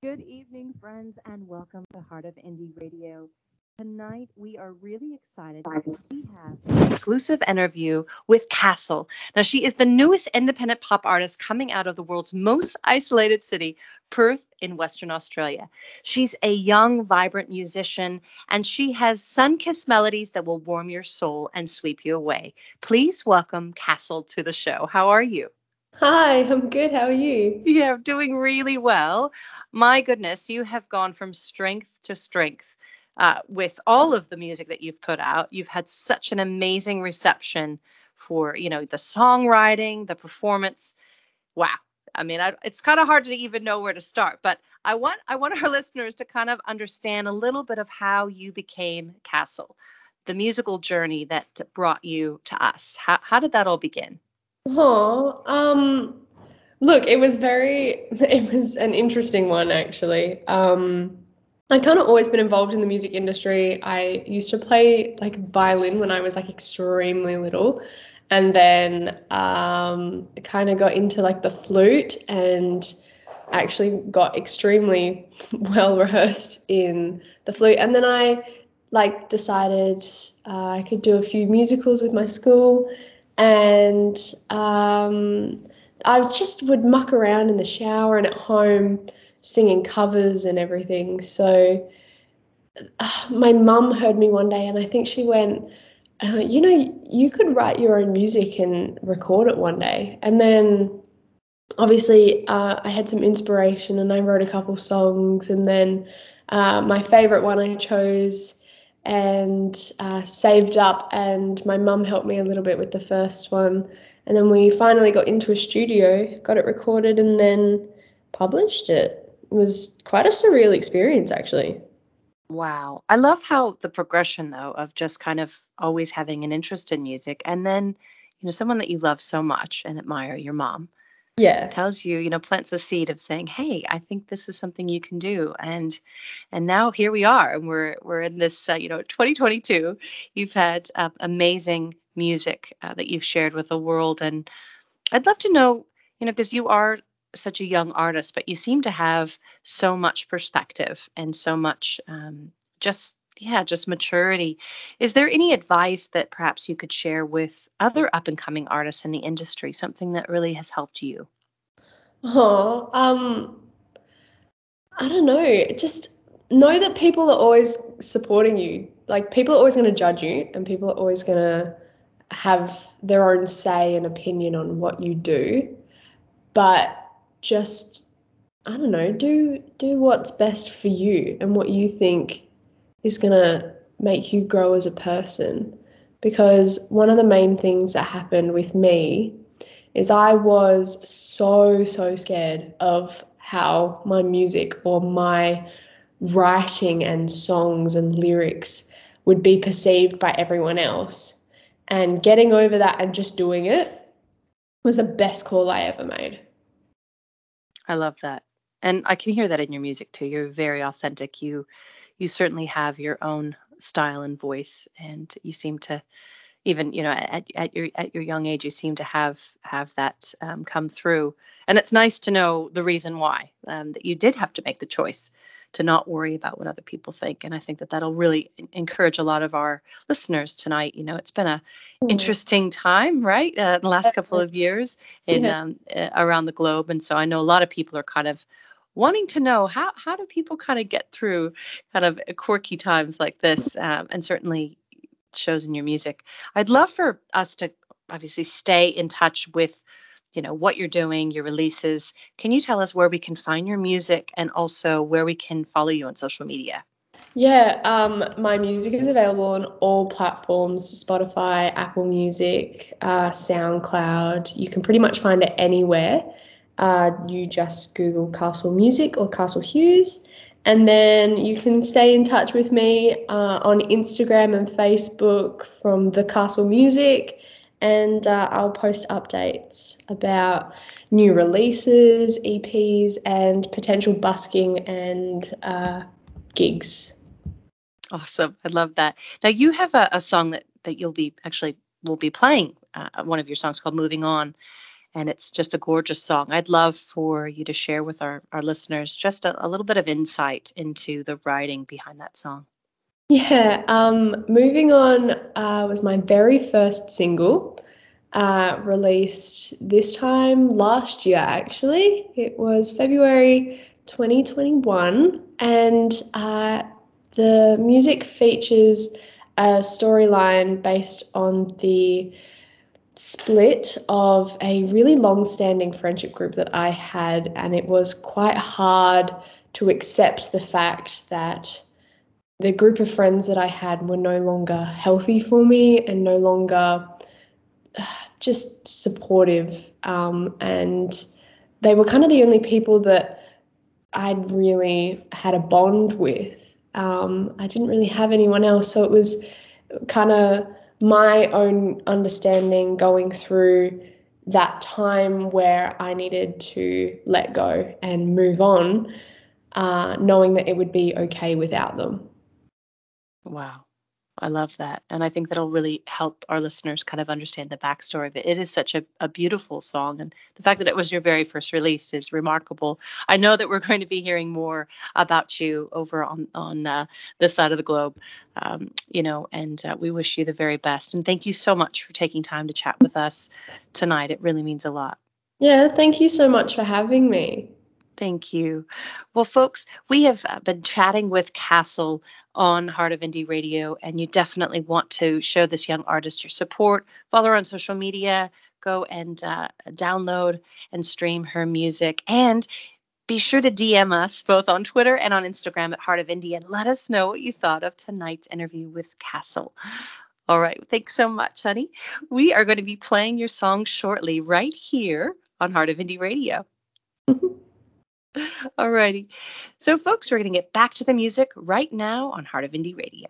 Good evening, friends, and welcome to Heart of Indie Radio. Tonight, we are really excited because we have an exclusive interview with Castle. Now, she is the newest independent pop artist coming out of the world's most isolated city, Perth in Western Australia. She's a young, vibrant musician, and she has sun kissed melodies that will warm your soul and sweep you away. Please welcome Castle to the show. How are you? Hi, I'm good. How are you? Yeah, I'm doing really well. My goodness, you have gone from strength to strength uh, with all of the music that you've put out. You've had such an amazing reception for, you know, the songwriting, the performance. Wow. I mean, I, it's kind of hard to even know where to start, but I want I want our listeners to kind of understand a little bit of how you became Castle, the musical journey that brought you to us. How how did that all begin? Oh, um, look, it was very, it was an interesting one actually. Um, I'd kind of always been involved in the music industry. I used to play like violin when I was like extremely little, and then um, kind of got into like the flute and actually got extremely well rehearsed in the flute. And then I like decided uh, I could do a few musicals with my school and um, I just would muck around in the shower and at home singing covers and everything. So uh, my mum heard me one day, and I think she went, uh, "You know, you could write your own music and record it one day." And then obviously uh, I had some inspiration, and I wrote a couple songs, and then uh, my favorite one I chose and uh, saved up. And my mum helped me a little bit with the first one. And then we finally got into a studio, got it recorded, and then published it. It was quite a surreal experience, actually. Wow. I love how the progression, though, of just kind of always having an interest in music and then, you know, someone that you love so much and admire, your mom, yeah. tells you you know plants the seed of saying hey i think this is something you can do. And and now here we are and we're we're in this uh, you know 2022 you've had uh, amazing music uh, that you've shared with the world and i'd love to know you know because you are such a young artist but you seem to have so much perspective and so much um, just yeah just maturity. Is there any advice that perhaps you could share with other up and coming artists in the industry something that really has helped you? Oh um i don't know. Just know that people are always supporting you. Like people are always going to judge you and people are always going to have their own say and opinion on what you do. But just i don't know do do what's best for you and what you think is going to make you grow as a person. Because one of the main things that happened with me is I was so, so scared of how my music or my writing and songs and lyrics would be perceived by everyone else. And getting over that and just doing it was the best call I ever made. I love that. And I can hear that in your music too. You're very authentic. You you certainly have your own style and voice and you seem to even you know at, at your at your young age you seem to have have that um, come through. And it's nice to know the reason why um, that you did have to make the choice to not worry about what other people think. And i think that that'll really encourage a lot of our listeners tonight. You know it's been a mm. interesting time right? Uh, the last couple of years in um, uh, around the globe. And so i know a lot of people are kind of wanting to know how how do people kind of get through kind of quirky times like this, um, and certainly shows in your music. I'd love for us to obviously stay in touch with you know what you're doing your releases can you tell us where we can find your music and also where we can follow you on social media yeah um, my music is available on all platforms spotify apple music uh, soundcloud you can pretty much find it anywhere uh, you just Google Castle Music or Castle Hughes. And then you can stay in touch with me uh, on Instagram and Facebook from the Castle Music. And uh, I'll post updates about new releases, EPs, and potential busking and uh, gigs. Awesome. I love that. Now, you have a, a song that, that you'll be actually will be playing uh, one of your songs called Moving On and it's just a gorgeous song. I'd love for you to share with our, our listeners just a, a little bit of insight into the writing behind that song. Yeah, um, moving on uh, was my very first single, uh, released this time last year, actually. It was February 2021, and uh, the music features a storyline based on the split of a really long standing friendship group that I had, and it was quite hard to accept the fact that the group of friends that I had were no longer healthy for me and no longer just supportive. Um, and they were kind of the only people that I'd really had a bond with. Um, I didn't really have anyone else. So it was kind of my own understanding going through that time where I needed to let go and move on, uh, knowing that it would be okay without them. Wow. I love that. And I think that'll really help our listeners kind of understand the backstory of it. It is such a, a beautiful song. And the fact that it was your very first release is remarkable. I know that we're going to be hearing more about you over on, on uh, this side of the globe, um, you know, and uh, we wish you the very best. And thank you so much for taking time to chat with us tonight. It really means a lot. Yeah, thank you so much for having me. Thank you. Well, folks, we have uh, been chatting with Castle on Heart of Indie Radio, and you definitely want to show this young artist your support. Follow her on social media, go and uh, download and stream her music, and be sure to DM us both on Twitter and on Instagram at Heart of Indie and let us know what you thought of tonight's interview with Castle. All right, thanks so much, honey. We are going to be playing your song shortly right here on Heart of Indie Radio. Alrighty. So, folks, we're going to get back to the music right now on Heart of Indie Radio.